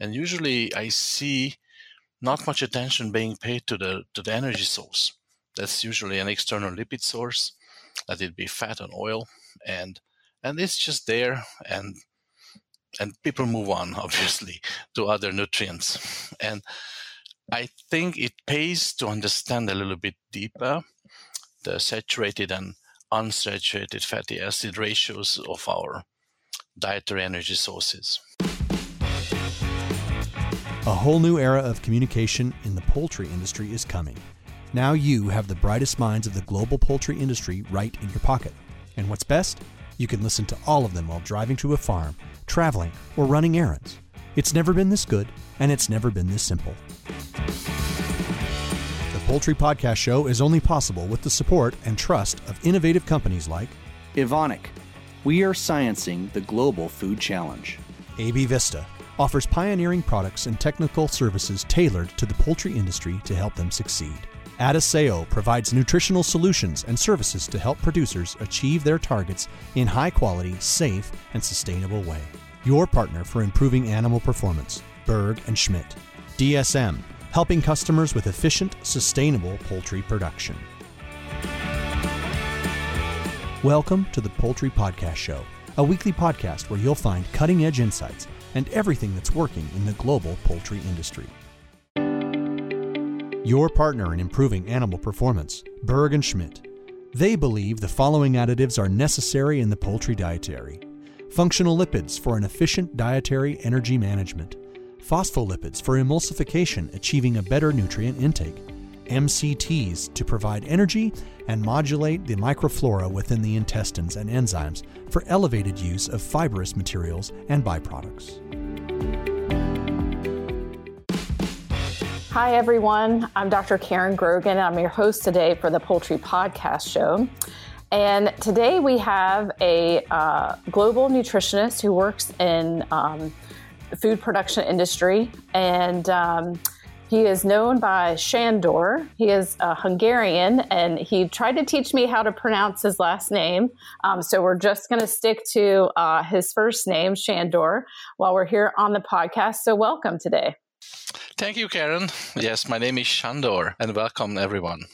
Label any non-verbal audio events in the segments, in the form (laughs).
And usually I see not much attention being paid to the to the energy source. That's usually an external lipid source, that it be fat and oil, and and it's just there and and people move on (laughs) obviously to other nutrients and i think it pays to understand a little bit deeper the saturated and unsaturated fatty acid ratios of our dietary energy sources a whole new era of communication in the poultry industry is coming now you have the brightest minds of the global poultry industry right in your pocket and what's best you can listen to all of them while driving to a farm, traveling, or running errands. It's never been this good, and it's never been this simple. The Poultry Podcast Show is only possible with the support and trust of innovative companies like Evonik. We are sciencing the global food challenge. AB Vista offers pioneering products and technical services tailored to the poultry industry to help them succeed. Adisseo provides nutritional solutions and services to help producers achieve their targets in high quality, safe, and sustainable way. Your partner for improving animal performance, Berg and Schmidt. DSM, helping customers with efficient, sustainable poultry production. Welcome to the Poultry Podcast Show, a weekly podcast where you'll find cutting edge insights and everything that's working in the global poultry industry. Your partner in improving animal performance, Berg and Schmidt. They believe the following additives are necessary in the poultry dietary. Functional lipids for an efficient dietary energy management, phospholipids for emulsification, achieving a better nutrient intake, MCTs to provide energy and modulate the microflora within the intestines and enzymes for elevated use of fibrous materials and byproducts. Hi, everyone. I'm Dr. Karen Grogan. I'm your host today for the Poultry Podcast Show. And today we have a uh, global nutritionist who works in um, the food production industry. And um, he is known by Shandor. He is a Hungarian, and he tried to teach me how to pronounce his last name. Um, so we're just going to stick to uh, his first name, Shandor, while we're here on the podcast. So welcome today. Thank you, Karen. Yes, my name is Shandor, and welcome everyone.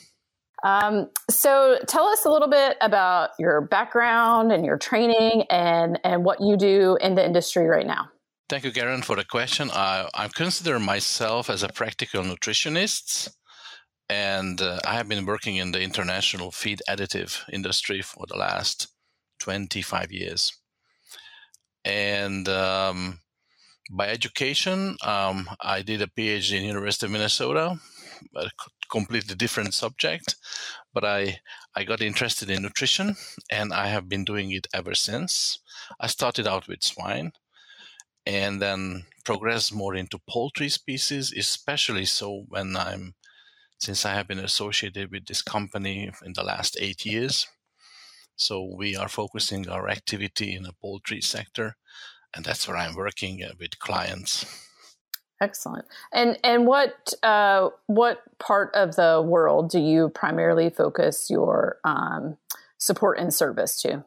Um, so, tell us a little bit about your background and your training, and and what you do in the industry right now. Thank you, Karen, for the question. I, I consider myself as a practical nutritionist, and uh, I have been working in the international feed additive industry for the last 25 years. And um, by education, um, I did a PhD in University of Minnesota, a completely different subject, but I I got interested in nutrition, and I have been doing it ever since. I started out with swine, and then progress more into poultry species, especially so when I'm since I have been associated with this company in the last eight years. So we are focusing our activity in the poultry sector and that's where I'm working uh, with clients. Excellent. And and what uh, what part of the world do you primarily focus your um, support and service to?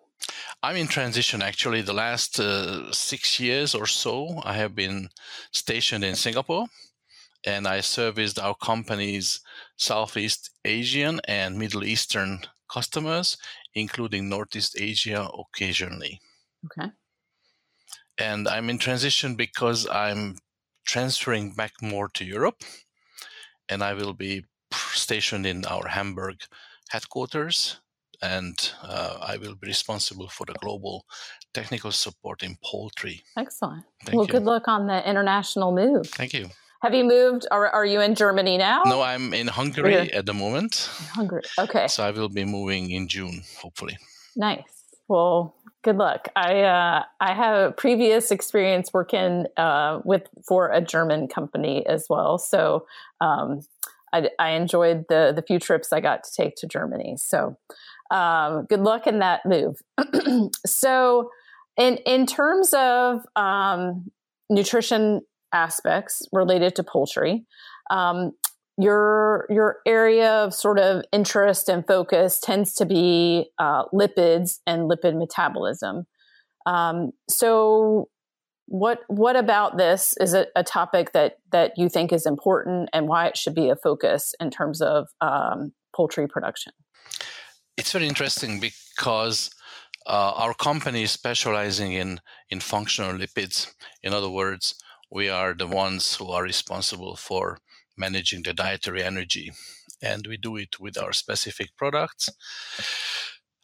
I'm in transition actually. The last uh, six years or so, I have been stationed in Singapore, and I serviced our company's Southeast Asian and Middle Eastern customers, including Northeast Asia occasionally. Okay and I'm in transition because I'm transferring back more to Europe, and I will be stationed in our Hamburg headquarters, and uh, I will be responsible for the global technical support in poultry. Excellent. Thank well, you. good luck on the international move. Thank you. Have you moved? Or are you in Germany now? No, I'm in Hungary at the moment. Hungary. Okay. So I will be moving in June, hopefully. Nice. Well, good luck. I uh, I have a previous experience working uh, with for a German company as well, so um, I, I, enjoyed the the few trips I got to take to Germany. So um, good luck in that move. (clears throat) so in in terms of um, nutrition aspects related to poultry. Um, your your area of sort of interest and focus tends to be uh, lipids and lipid metabolism. Um, so, what what about this is a, a, topic that that you think is important and why it should be a focus in terms of um, poultry production? It's very interesting because uh, our company is specializing in in functional lipids. In other words, we are the ones who are responsible for managing the dietary energy, and we do it with our specific products.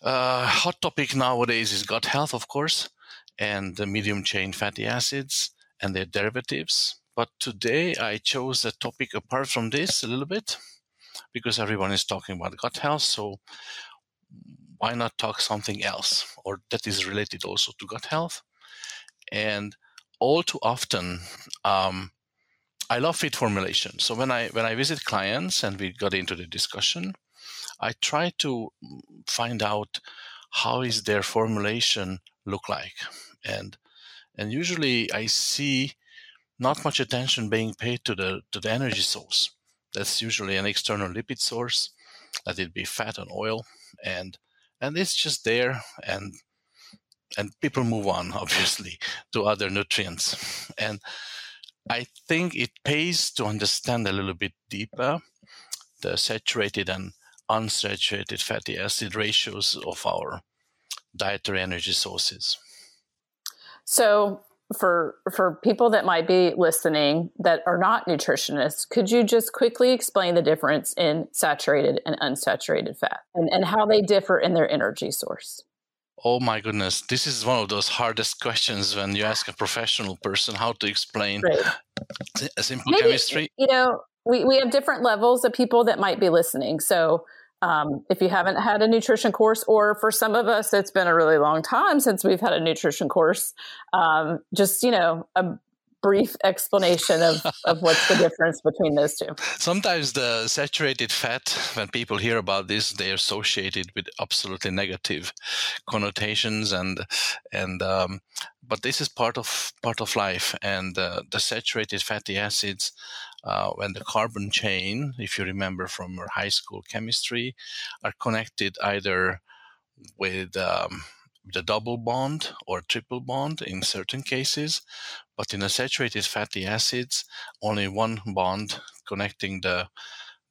Uh, hot topic nowadays is gut health, of course, and the medium chain fatty acids and their derivatives. But today I chose a topic apart from this a little bit because everyone is talking about gut health. So why not talk something else or that is related also to gut health? And all too often, um, I love feed formulation. So when I when I visit clients and we got into the discussion, I try to find out how is their formulation look like, and and usually I see not much attention being paid to the to the energy source. That's usually an external lipid source, let it be fat and oil, and and it's just there and and people move on (laughs) obviously to other nutrients. And i think it pays to understand a little bit deeper the saturated and unsaturated fatty acid ratios of our dietary energy sources. So for for people that might be listening that are not nutritionists, could you just quickly explain the difference in saturated and unsaturated fat and, and how they differ in their energy source? Oh my goodness, this is one of those hardest questions when you ask a professional person how to explain right. a simple Maybe, chemistry. You know, we, we have different levels of people that might be listening. So um, if you haven't had a nutrition course, or for some of us, it's been a really long time since we've had a nutrition course. Um, just you know, a brief explanation of, of what's the (laughs) difference between those two. Sometimes the saturated fat, when people hear about this, they are associated with absolutely negative connotations, and and um, but this is part of part of life, and uh, the saturated fatty acids uh, when the carbon chain, if you remember from high school chemistry, are connected either with um, the double bond or triple bond in certain cases, but in the saturated fatty acids, only one bond connecting the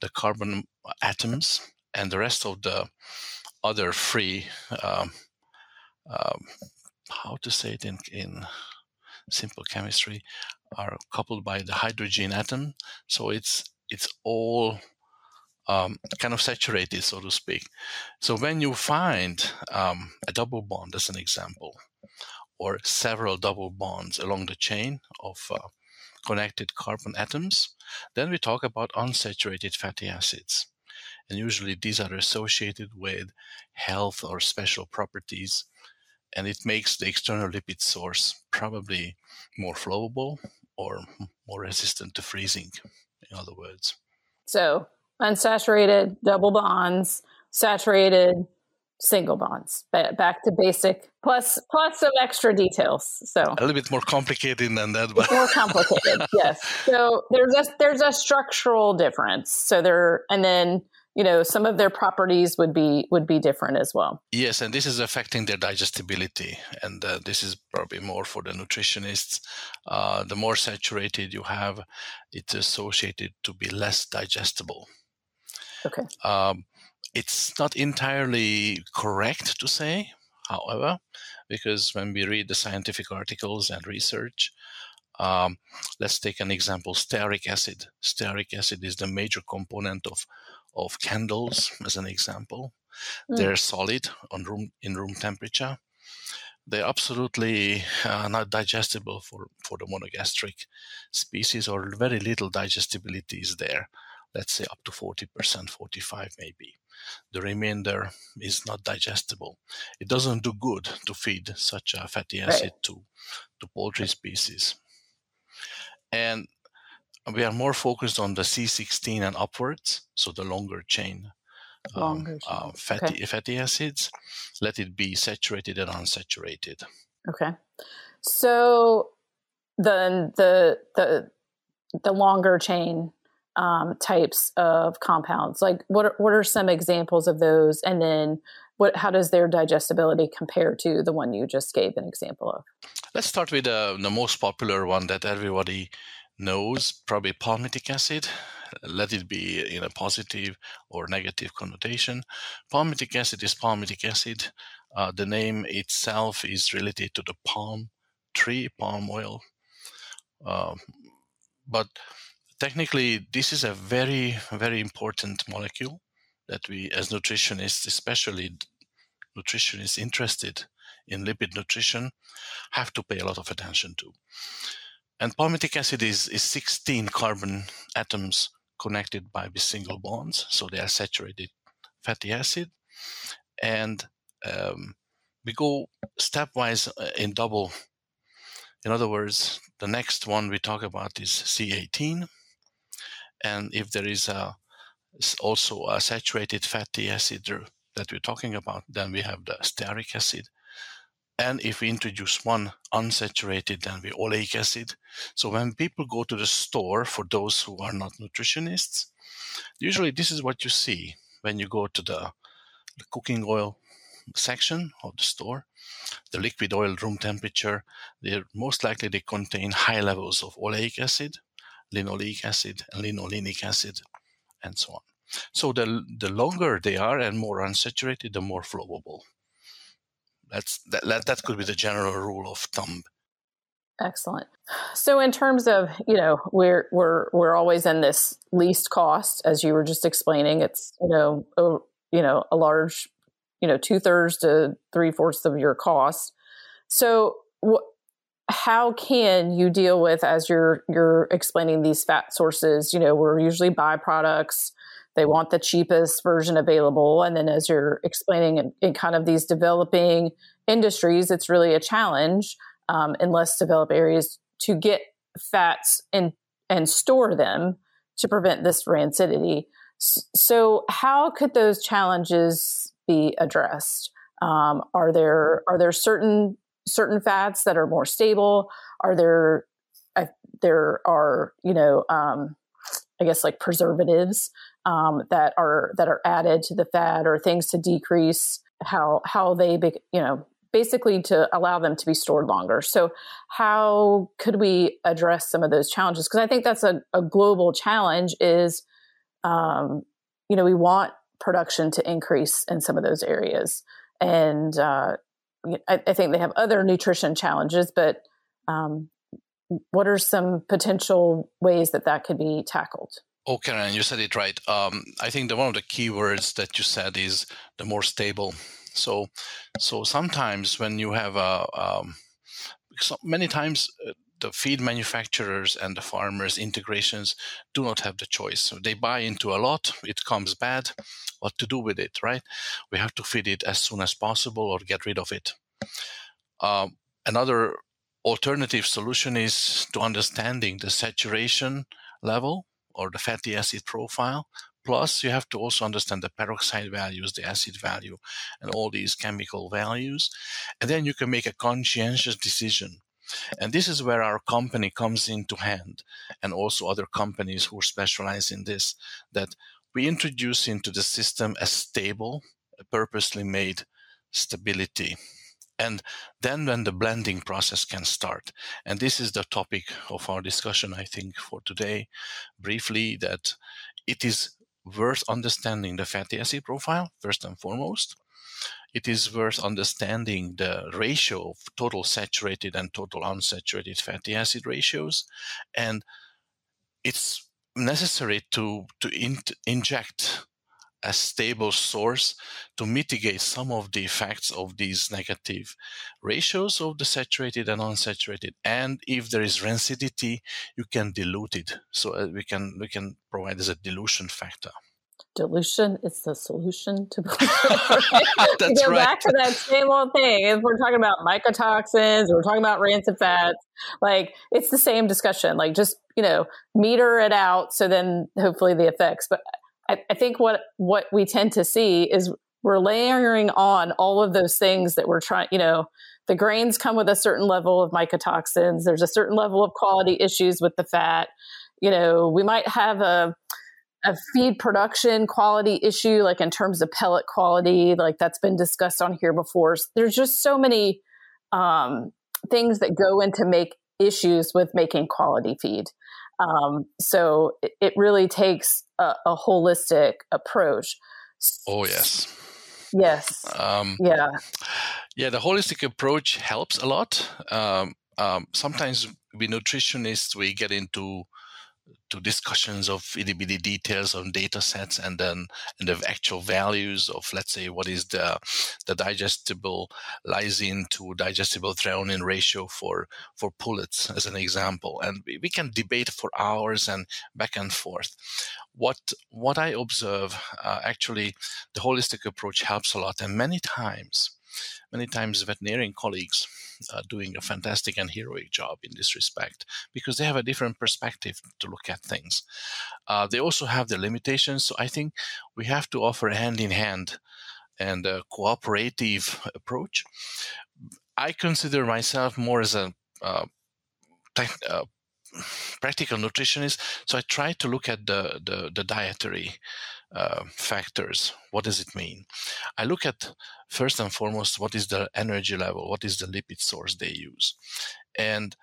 the carbon atoms, and the rest of the other free. Um, um, how to say it in in simple chemistry are coupled by the hydrogen atom. So it's it's all um, kind of saturated, so to speak. So when you find um, a double bond, as an example, or several double bonds along the chain of uh, connected carbon atoms, then we talk about unsaturated fatty acids. And usually these are associated with health or special properties and it makes the external lipid source probably more flowable or more resistant to freezing, in other words. So, unsaturated double bonds, saturated single bonds. Back to basic, plus plus some extra details. So a little bit more complicated than that, but more complicated. (laughs) yes. So there's a there's a structural difference. So there, and then you know some of their properties would be would be different as well. Yes and this is affecting their digestibility and uh, this is probably more for the nutritionists. Uh, the more saturated you have it's associated to be less digestible. Okay. Um, it's not entirely correct to say however because when we read the scientific articles and research um, let's take an example stearic acid. Stearic acid is the major component of of candles, as an example. Mm. They're solid on room in room temperature. They're absolutely uh, not digestible for, for the monogastric species, or very little digestibility is there. Let's say up to 40%, 45 maybe. The remainder is not digestible. It doesn't do good to feed such a fatty acid right. to, to poultry species. And we are more focused on the C16 and upwards, so the longer chain, um, longer um, uh, fatty okay. fatty acids. Let it be saturated and unsaturated. Okay, so the the the the longer chain um, types of compounds, like what are, what are some examples of those, and then what how does their digestibility compare to the one you just gave an example of? Let's start with uh, the most popular one that everybody knows, probably palmitic acid. Let it be in a positive or negative connotation. Palmitic acid is palmitic acid. Uh, the name itself is related to the palm tree, palm oil. Uh, but technically, this is a very, very important molecule that we, as nutritionists, especially nutritionists interested in lipid nutrition, have to pay a lot of attention to. And palmitic acid is, is 16 carbon atoms connected by single bonds, so they are saturated fatty acid. And um, we go stepwise uh, in double. In other words, the next one we talk about is C18. And if there is a, also a saturated fatty acid that we're talking about, then we have the stearic acid. And if we introduce one unsaturated, then we oleic acid. So when people go to the store, for those who are not nutritionists, usually this is what you see when you go to the, the cooking oil section of the store. The liquid oil room temperature, they're most likely they contain high levels of oleic acid, linoleic acid, and linolenic acid, and so on. So the the longer they are and more unsaturated, the more flowable. That's that, that could be the general rule of thumb. Excellent. So in terms of, you know, we're we're we're always in this least cost as you were just explaining. It's, you know, a, you know, a large, you know, two thirds to three fourths of your cost. So wh- how can you deal with as you're you're explaining these fat sources, you know, we're usually byproducts they want the cheapest version available. And then as you're explaining in, in kind of these developing industries, it's really a challenge um, in less developed areas to get fats and and store them to prevent this rancidity. So, how could those challenges be addressed? Um, are there are there certain certain fats that are more stable? Are there uh, there are you know um, I guess like preservatives um, that are that are added to the fat or things to decrease how how they be, you know basically to allow them to be stored longer. So how could we address some of those challenges? Because I think that's a, a global challenge. Is um, you know we want production to increase in some of those areas, and uh, I, I, think they have other nutrition challenges, but um, what are some potential ways that that could be tackled? Oh, Karen, you said it right. Um, I think the one of the key words that you said is the more stable. So, so sometimes when you have a, um, so many times uh, the feed manufacturers and the farmers integrations do not have the choice. So they buy into a lot, it comes bad. What to do with it, right? We have to feed it as soon as possible or get rid of it. Um, another alternative solution is to understanding the saturation level or the fatty acid profile. Plus, you have to also understand the peroxide values, the acid value, and all these chemical values. And then you can make a conscientious decision. And this is where our company comes into hand, and also other companies who specialize in this, that we introduce into the system a stable, a purposely made stability and then when the blending process can start. And this is the topic of our discussion i think for today briefly that it is worth understanding the fatty acid profile first and foremost. It is worth understanding the ratio of total saturated and total unsaturated fatty acid ratios. And it's necessary to to in- inject a stable source to mitigate some of the effects of these negative ratios of the saturated and unsaturated. And if there is rancidity, you can dilute it. So uh, we can we can provide as a dilution factor. Dilution is the solution to (laughs) (laughs) That's go right. back to that same old thing. If we're talking about mycotoxins, we're talking about rancid fats, like it's the same discussion. Like just you know meter it out, so then hopefully the effects. But I, I think what what we tend to see is we're layering on all of those things that we're trying, you know, the grains come with a certain level of mycotoxins. There's a certain level of quality issues with the fat. You know, we might have a a feed production quality issue, like in terms of pellet quality, like that's been discussed on here before. There's just so many um, things that go into make issues with making quality feed. Um, so it, it, really takes a, a, holistic approach. Oh yes, yes, um, yeah, yeah. The holistic approach helps a lot. Um, um, sometimes we nutritionists we get into to discussions of itty bitty details on data sets and then and the actual values of let's say what is the the digestible lysine to digestible threonine ratio for for pullets as an example and we, we can debate for hours and back and forth what what i observe uh, actually the holistic approach helps a lot and many times many times veterinarian colleagues are doing a fantastic and heroic job in this respect because they have a different perspective to look at things. Uh, they also have their limitations, so I think we have to offer hand in hand and a cooperative approach. I consider myself more as a uh, tech, uh, practical nutritionist, so I try to look at the, the, the dietary uh, factors. What does it mean? I look at first and foremost what is the energy level, what is the lipid source they use, and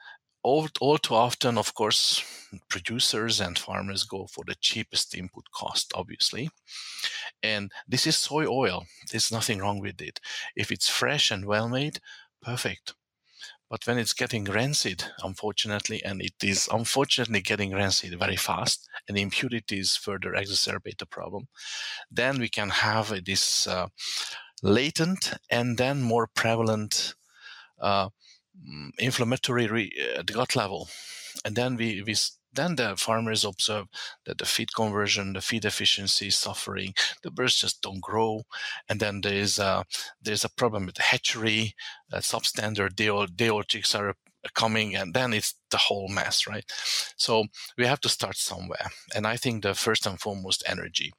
all, all too often, of course, producers and farmers go for the cheapest input cost, obviously. And this is soy oil. There's nothing wrong with it. If it's fresh and well made, perfect. But when it's getting rancid, unfortunately, and it is unfortunately getting rancid very fast, and impurities further exacerbate the problem, then we can have this uh, latent and then more prevalent uh, mm, inflammatory re- at gut level. And then we, we then the farmers observe that the feed conversion, the feed efficiency is suffering. The birds just don't grow, and then there's a there's a problem with the hatchery. Substandard day old chicks are coming, and then it's the whole mess, right? So we have to start somewhere, and I think the first and foremost energy.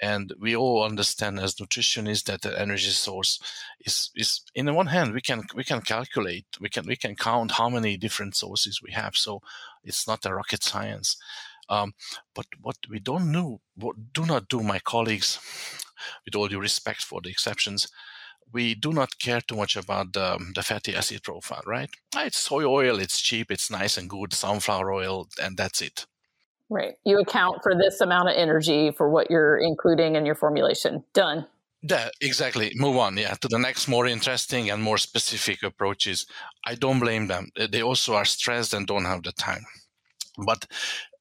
And we all understand as nutritionists that the energy source is is in one hand we can we can calculate we can we can count how many different sources we have. So it's not a rocket science. Um, but what we don't know, what do not do, my colleagues, (sighs) with all due respect for the exceptions, we do not care too much about the, the fatty acid profile, right? Ah, it's soy oil, it's cheap, it's nice and good, sunflower oil, and that's it. Right. You account for this amount of energy for what you're including in your formulation. Done. Yeah, exactly. Move on, yeah, to the next more interesting and more specific approaches. I don't blame them. They also are stressed and don't have the time. But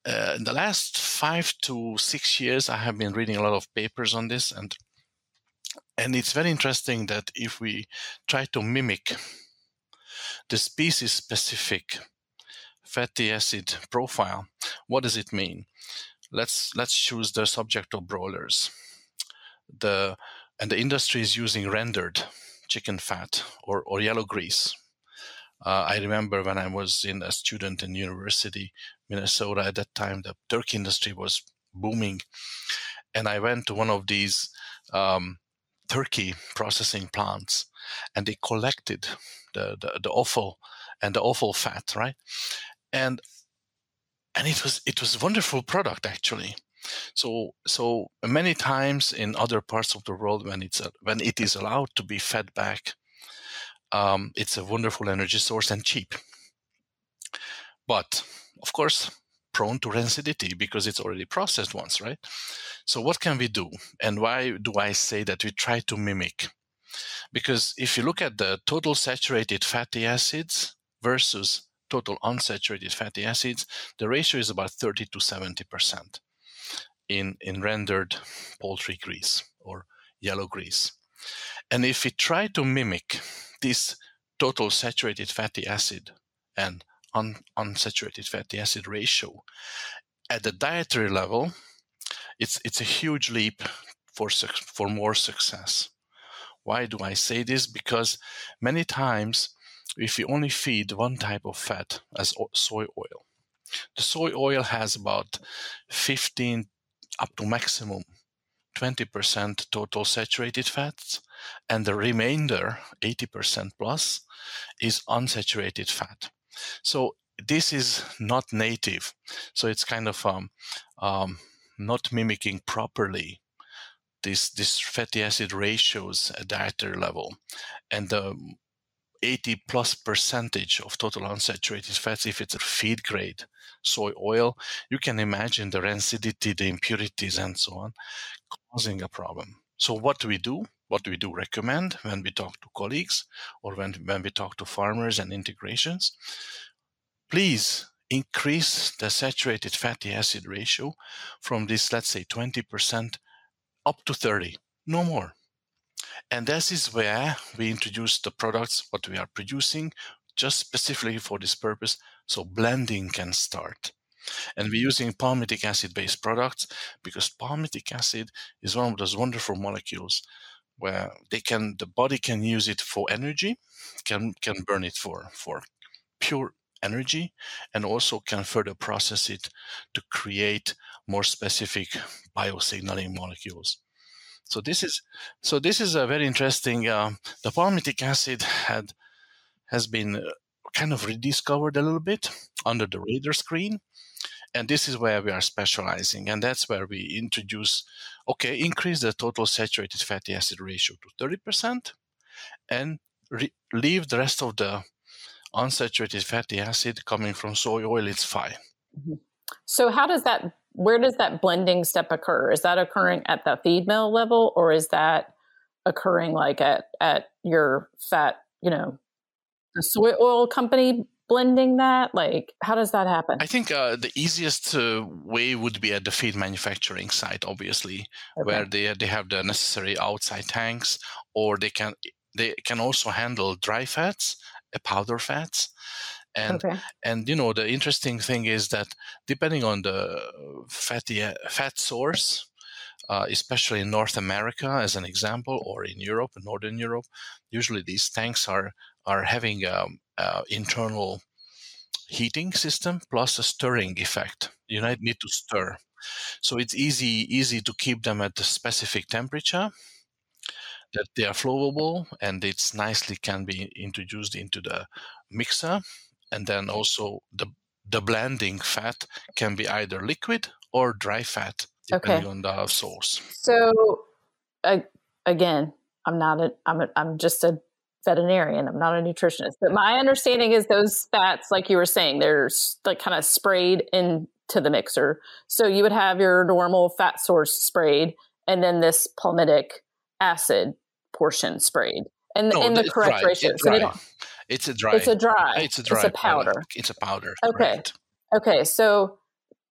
uh, in the last five to six years, I have been reading a lot of papers on this, and and it's very interesting that if we try to mimic the species specific fatty acid profile, what does it mean? Let's let's choose the subject of broilers. The and the industry is using rendered chicken fat or, or yellow grease. Uh, I remember when I was in a student in University, Minnesota. At that time, the turkey industry was booming, and I went to one of these um, turkey processing plants and they collected the, the, the offal and the offal fat, right? And and it was it was a wonderful product actually. So so many times in other parts of the world when it's when it is allowed to be fed back, um, it's a wonderful energy source and cheap. But of course, prone to rancidity because it's already processed once, right? So, what can we do? And why do I say that we try to mimic? Because if you look at the total saturated fatty acids versus total unsaturated fatty acids, the ratio is about 30 to 70% in, in rendered poultry grease or yellow grease. And if we try to mimic this total saturated fatty acid and un- unsaturated fatty acid ratio. At the dietary level, it's it's a huge leap for for more success. Why do I say this? Because many times, if you only feed one type of fat as soy oil, the soy oil has about 15 up to maximum 20% total saturated fats, and the remainder, 80% plus, is unsaturated fat. So this is not native. So it's kind of um, um, not mimicking properly this this fatty acid ratios at dietary level, and the 80 plus percentage of total unsaturated fats if it's a feed grade soy oil. You can imagine the rancidity the impurities and so on causing a problem. So what do we do? What do we do recommend when we talk to colleagues or when, when we talk to farmers and integrations? Please increase the saturated fatty acid ratio from this let's say 20% up to 30 no more and this is where we introduce the products what we are producing just specifically for this purpose so blending can start. And we're using palmitic acid based products because palmitic acid is one of those wonderful molecules where they can the body can use it for energy can can burn it for for pure energy and also can further process it to create more specific biosignaling molecules so this is so this is a very interesting. Uh, the palmitic acid had has been uh, kind of rediscovered a little bit under the radar screen, and this is where we are specializing, and that's where we introduce. Okay, increase the total saturated fatty acid ratio to thirty percent, and re- leave the rest of the unsaturated fatty acid coming from soy oil. It's fine. Mm-hmm. So how does that where does that blending step occur? Is that occurring at the feed mill level or is that occurring like at, at your fat, you know, the soy oil company blending that? Like, how does that happen? I think uh, the easiest uh, way would be at the feed manufacturing site, obviously, okay. where they they have the necessary outside tanks, or they can they can also handle dry fats, uh, powder fats, and okay. and you know the interesting thing is that depending on the fatty fat source uh, especially in North America, as an example, or in Europe, Northern Europe, usually these tanks are are having um, uh, internal heating system plus a stirring effect. You need to stir, so it's easy easy to keep them at the specific temperature that they are flowable and it's nicely can be introduced into the mixer and then also the the blending fat can be either liquid or dry fat depending okay. on the source. So uh, again, I'm not a I'm a, I'm just a veterinarian. I'm not a nutritionist, but my understanding is those fats, like you were saying, they're like kind of sprayed into the mixer. So you would have your normal fat source sprayed, and then this palmitic acid portion sprayed, and no, in the correct dry. ratio. So they don't. It's a dry. It's a dry. It's a dry. It's a powder. Product. It's a powder. Okay. Okay. So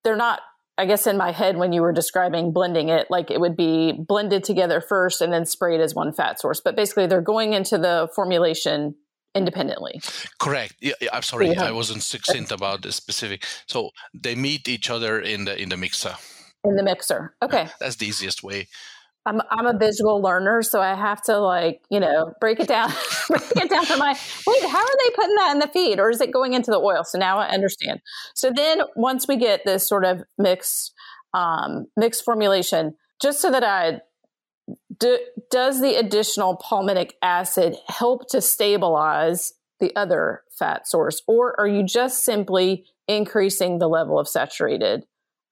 they're not. I guess in my head when you were describing blending it, like it would be blended together first and then sprayed as one fat source. But basically, they're going into the formulation independently. Correct. Yeah, I'm sorry, I wasn't succinct about the specific. So they meet each other in the in the mixer. In the mixer. Okay. Yeah, that's the easiest way. I'm I'm a visual learner, so I have to like you know break it down, (laughs) break it down for my wait. How are they putting that in the feed, or is it going into the oil? So now I understand. So then once we get this sort of mix um, mixed formulation, just so that I do, does the additional palmitic acid help to stabilize the other fat source, or are you just simply increasing the level of saturated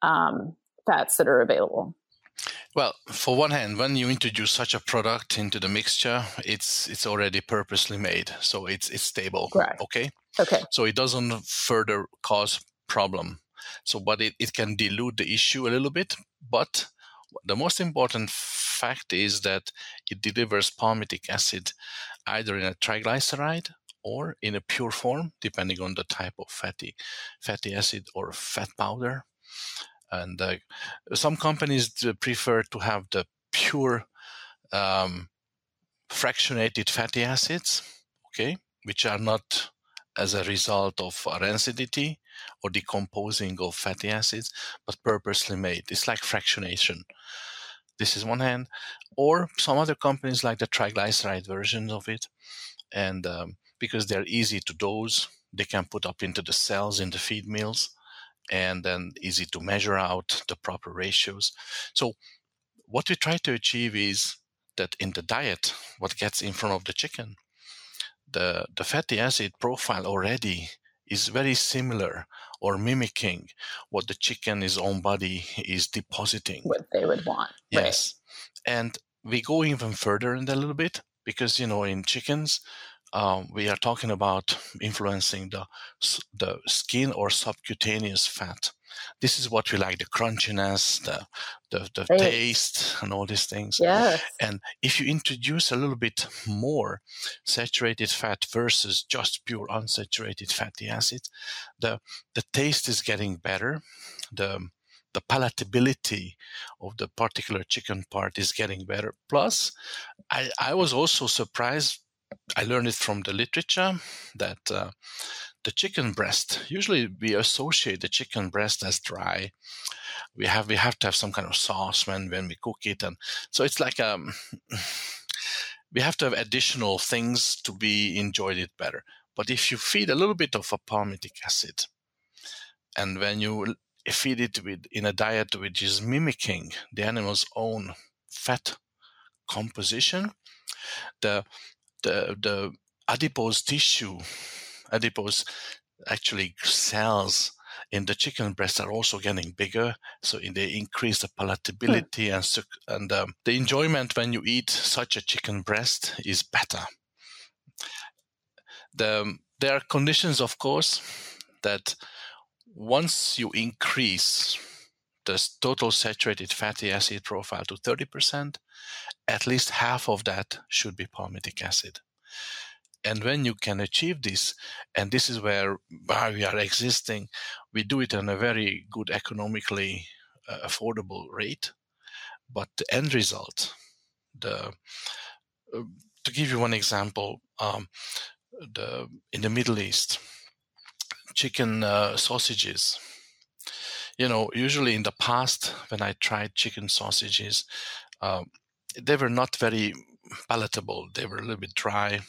um, fats that are available? Well, for one hand, when you introduce such a product into the mixture, it's it's already purposely made, so it's it's stable. Right. Okay. Okay. So it doesn't further cause problem. So, but it, it can dilute the issue a little bit. But the most important fact is that it delivers palmitic acid either in a triglyceride or in a pure form, depending on the type of fatty fatty acid or fat powder. And uh, some companies prefer to have the pure um, fractionated fatty acids, okay, which are not as a result of rancidity or decomposing of fatty acids, but purposely made. It's like fractionation. This is one hand, or some other companies like the triglyceride versions of it, and um, because they're easy to dose, they can put up into the cells in the feed mills and then easy to measure out the proper ratios. So, what we try to achieve is that in the diet, what gets in front of the chicken, the, the fatty acid profile already is very similar or mimicking what the chicken, chicken's own body is depositing. What they would want. Yes. Right. And we go even further in that a little bit because, you know, in chickens, um, we are talking about influencing the, the skin or subcutaneous fat this is what we like the crunchiness the the, the right. taste and all these things Yeah. and if you introduce a little bit more saturated fat versus just pure unsaturated fatty acid the the taste is getting better the the palatability of the particular chicken part is getting better. Plus, I, I was also surprised. I learned it from the literature that uh, the chicken breast usually we associate the chicken breast as dry. We have we have to have some kind of sauce when when we cook it and so it's like um we have to have additional things to be enjoyed it better. But if you feed a little bit of a palmitic acid and when you feed it with in a diet which is mimicking the animal's own fat composition the the the adipose tissue adipose actually cells in the chicken breast are also getting bigger, so they increase the palatability hmm. and and um, the enjoyment when you eat such a chicken breast is better. The, there are conditions, of course, that once you increase the total saturated fatty acid profile to 30%, at least half of that should be palmitic acid. And when you can achieve this, and this is where, we are existing, we do it on a very good economically uh, affordable rate. But the end result, the uh, to give you one example, um, the in the Middle East, chicken uh, sausages. You know, usually in the past, when I tried chicken sausages, um, they were not very palatable. They were a little bit dry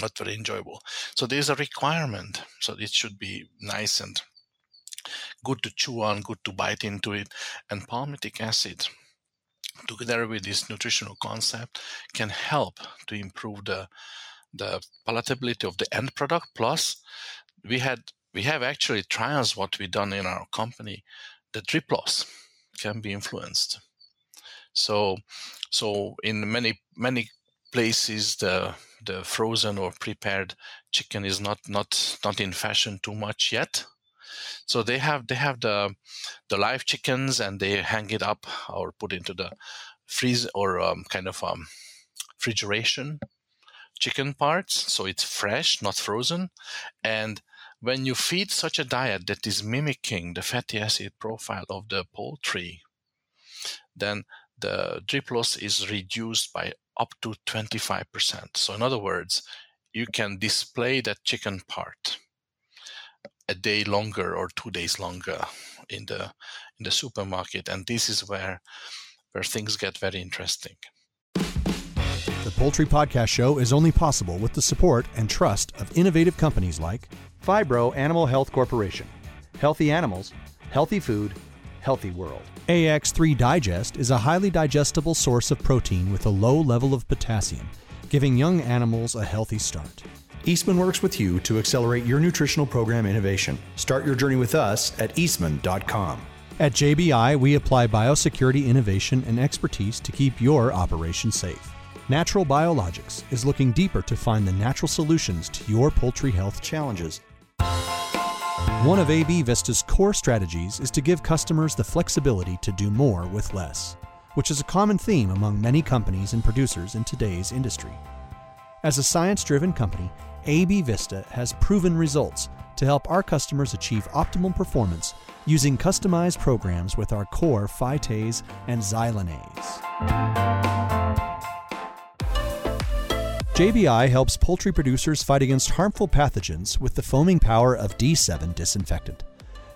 not very enjoyable. So there's a requirement. So it should be nice and good to chew on, good to bite into it. And palmitic acid, together with this nutritional concept, can help to improve the the palatability of the end product. Plus, we had we have actually trials what we done in our company. The drip loss can be influenced. So, so in many many places the the frozen or prepared chicken is not not not in fashion too much yet. So they have they have the the live chickens and they hang it up or put into the freeze or um, kind of um, refrigeration chicken parts. So it's fresh not frozen. And when you feed such a diet that is mimicking the fatty acid profile of the poultry then the drip loss is reduced by up to 25%. So, in other words, you can display that chicken part a day longer or two days longer in the in the supermarket and this is where where things get very interesting the poultry podcast show is only possible with the support and trust of innovative companies like Phibro Animal Health Corporation. Healthy animals, healthy food, healthy world. AX3 Digest is a highly digestible source of protein with a low level of potassium, giving young animals a healthy start. Eastman works with you to accelerate your nutritional program innovation. Start your journey with us at eastman.com. At JBI, we apply biosecurity innovation and expertise to keep your operation safe. Natural Biologics is looking deeper to find the natural solutions to your poultry health challenges one of AB Vista's core strategies is to give customers the flexibility to do more with less, which is a common theme among many companies and producers in today's industry. As a science driven company, AB Vista has proven results to help our customers achieve optimal performance using customized programs with our core phytase and xylanase. JBI helps poultry producers fight against harmful pathogens with the foaming power of D7 disinfectant.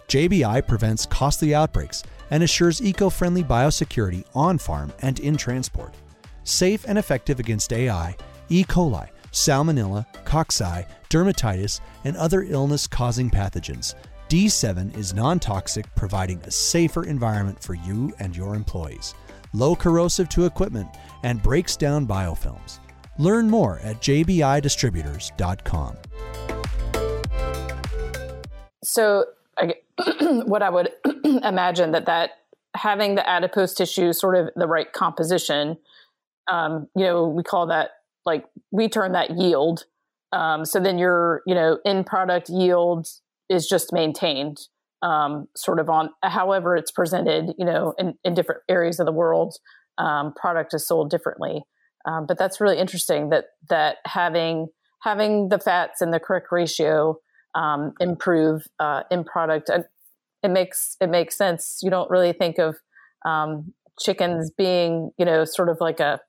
JBI prevents costly outbreaks and assures eco friendly biosecurity on farm and in transport. Safe and effective against AI, E. coli, salmonella, cocci, dermatitis, and other illness causing pathogens. D7 is non toxic, providing a safer environment for you and your employees, low corrosive to equipment, and breaks down biofilms. Learn more at jbidistributors.com. So, I, (clears throat) what I would (clears throat) imagine that that having the adipose tissue sort of the right composition, um, you know, we call that like we term that yield. Um, so then your you know in product yield is just maintained um, sort of on however it's presented, you know, in, in different areas of the world. Um, product is sold differently, um, but that's really interesting that that having having the fats in the correct ratio um, improve uh, in product. And it makes it makes sense. You don't really think of um, chickens being, you know, sort of like a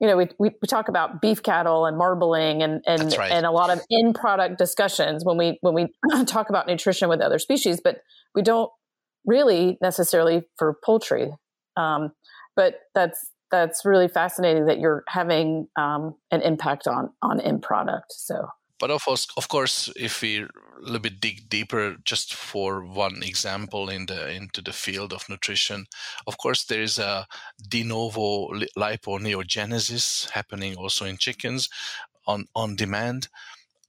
you know, we, we, we, talk about beef cattle and marbling and and, right. and a lot of in product discussions when we when we (clears throat) talk about nutrition with other species, but we don't really necessarily for poultry. Um, but that's that's really fascinating that you're having um, an impact on on in product. So but of course, of course, if we a little bit dig deeper, just for one example in the into the field of nutrition, of course, there is a de novo liponeogenesis happening also in chickens on on demand.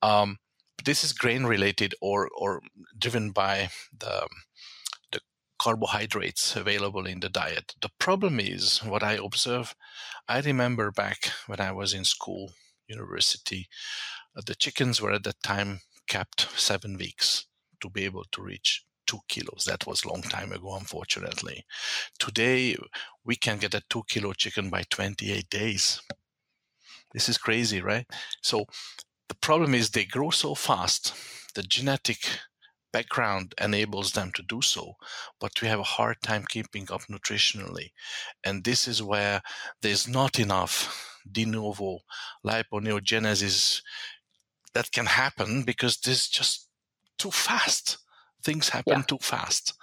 Um, this is grain related or or driven by the the carbohydrates available in the diet. The problem is what I observe. I remember back when I was in school, university uh, the chickens were at that time kept seven weeks to be able to reach two kilos. That was a long time ago, unfortunately. Today, we can get a two kilo chicken by 28 days. This is crazy, right? So the problem is they grow so fast. The genetic background enables them to do so, but we have a hard time keeping up nutritionally. And this is where there's not enough de novo liponeogenesis that can happen because this is just too fast. Things happen yeah. too fast,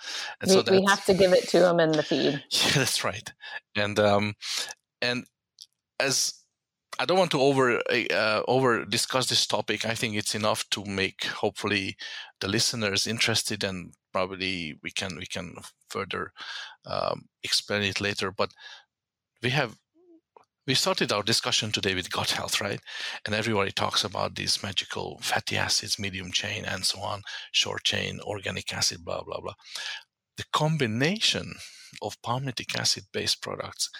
and we, so we have to give it to them in the feed. (laughs) Yeah, that's right. And um, and as I don't want to over uh, over discuss this topic. I think it's enough to make hopefully the listeners interested, and probably we can we can further um, explain it later. But we have we started our discussion today with gut health, right? And everybody talks about these magical fatty acids, medium chain, and so on, short chain, organic acid, blah, blah, blah. The combination of palmitic acid based products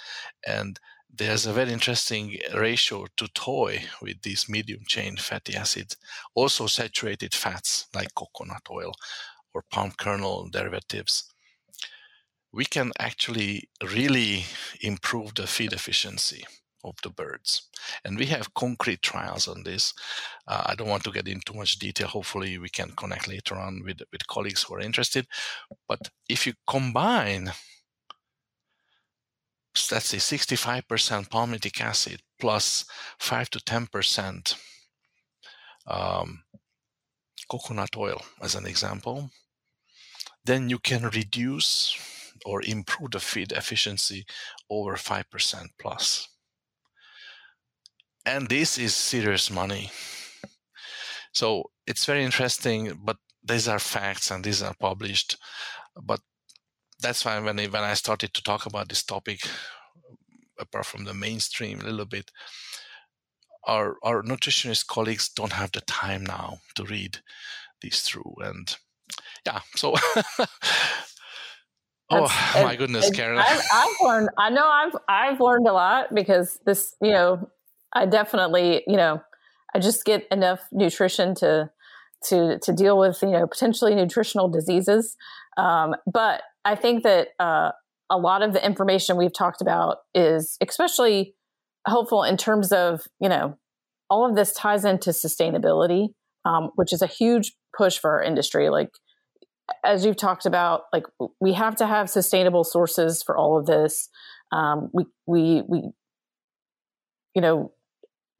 and there's a very interesting ratio to toy with these medium chain fatty acids, also saturated fats like coconut oil or palm kernel derivatives we can actually really improve the feed efficiency of the birds. And we have concrete trials on this. Uh, I don't want to get into much detail. Hopefully, we can connect later on with, with colleagues who are interested. But if you combine, let's say, 65% palmitic acid plus 5 to 10% um, coconut oil, as an example, then you can reduce or improve the feed efficiency over 5% plus. And this is serious money. So it's very interesting, but these are facts and these are published. But that's why when I, when I started to talk about this topic, apart from the mainstream a little bit, our our nutritionist colleagues don't have the time now to read these through, and yeah, so (laughs) oh my goodness, Karen. I've, I've, learned. I know I've I've learned a lot because this, you know, I definitely, you know, I just get enough nutrition to to to deal with, you know, potentially nutritional diseases. Um, but I think that uh, a lot of the information we've talked about is especially helpful in terms of, you know, all of this ties into sustainability, um, which is a huge push for our industry. Like as you've talked about, like we have to have sustainable sources for all of this. Um, we we we you know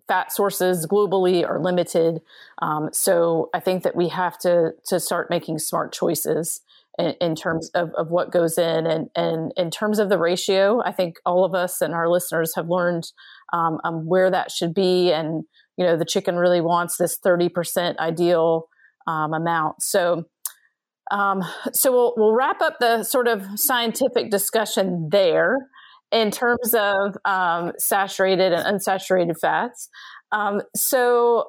fat sources globally are limited. Um, so I think that we have to to start making smart choices in, in, terms of, of what goes in and and in terms of the ratio. I think all of us and our listeners have learned um, um, where that should be, and you know the chicken really wants this thirty percent ideal um, amount. So um, so we'll, we'll wrap up the sort of scientific discussion there in terms of um, saturated and unsaturated fats. Um, so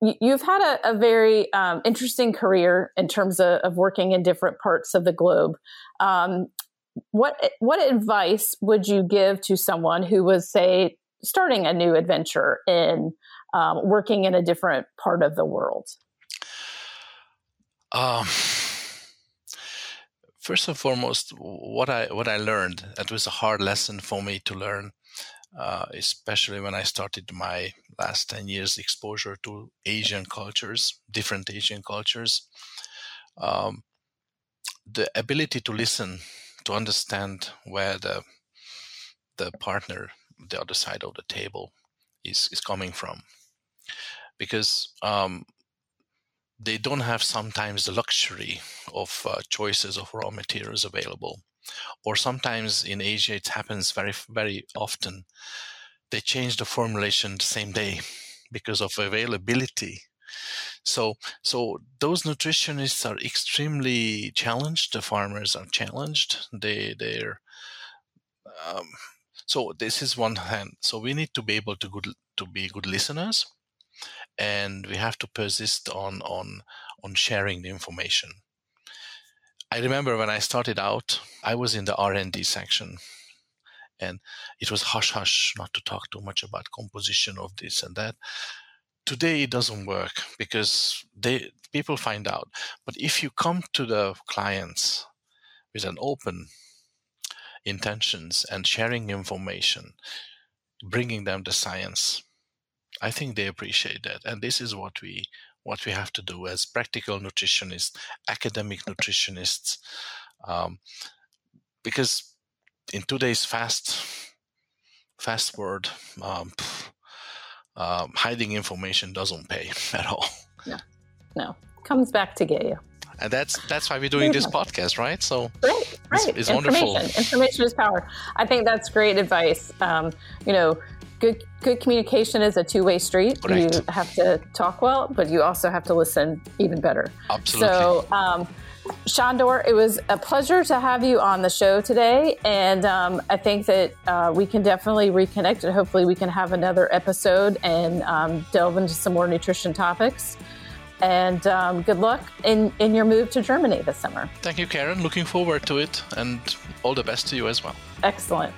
you've had a, a very um, interesting career in terms of, of, working in different parts of the globe. Um, what what advice would you give to someone who was, say, starting a new adventure in um, working in a different part of the world? Um, first and foremost, what I what I learned it was a hard lesson for me to learn, uh, especially when I started my last ten years exposure to Asian cultures, different Asian cultures. Um, the ability to listen, to understand where the the partner, the other side of the table, is is coming from, because um, they don't have sometimes the luxury of uh, choices of raw materials available or sometimes in asia it happens very very often. They change the formulation the same day because of availability. So so those nutritionists are extremely challenged. The farmers are challenged. They they're um, so this is one hand. So we need to be able to good to be good listeners and we have to persist on on on sharing the information. I remember when I started out, I was in the R&D section and it was hush hush not to talk too much about composition of this and that. Today it doesn't work because they people find out. But if you come to the clients with an open intentions and sharing information, bringing them the science, I think they appreciate that, and this is what we what we have to do as practical nutritionists, academic nutritionists, um, because in today's fast fast world, um, um, hiding information doesn't pay (laughs) at all. No, no, comes back to get you. And that's that's why we're doing this (laughs) podcast, right? So right, right. It's, it's information. wonderful. Information is power. I think that's great advice. Um, you know good good communication is a two-way street you have to talk well but you also have to listen even better Absolutely. so um, Sandor, it was a pleasure to have you on the show today. And um, I think that uh, we can definitely reconnect and hopefully we can have another episode and um, delve into some more nutrition topics. And um, good luck in, in your move to Germany this summer. Thank you, Karen. Looking forward to it. And all the best to you as well. Excellent.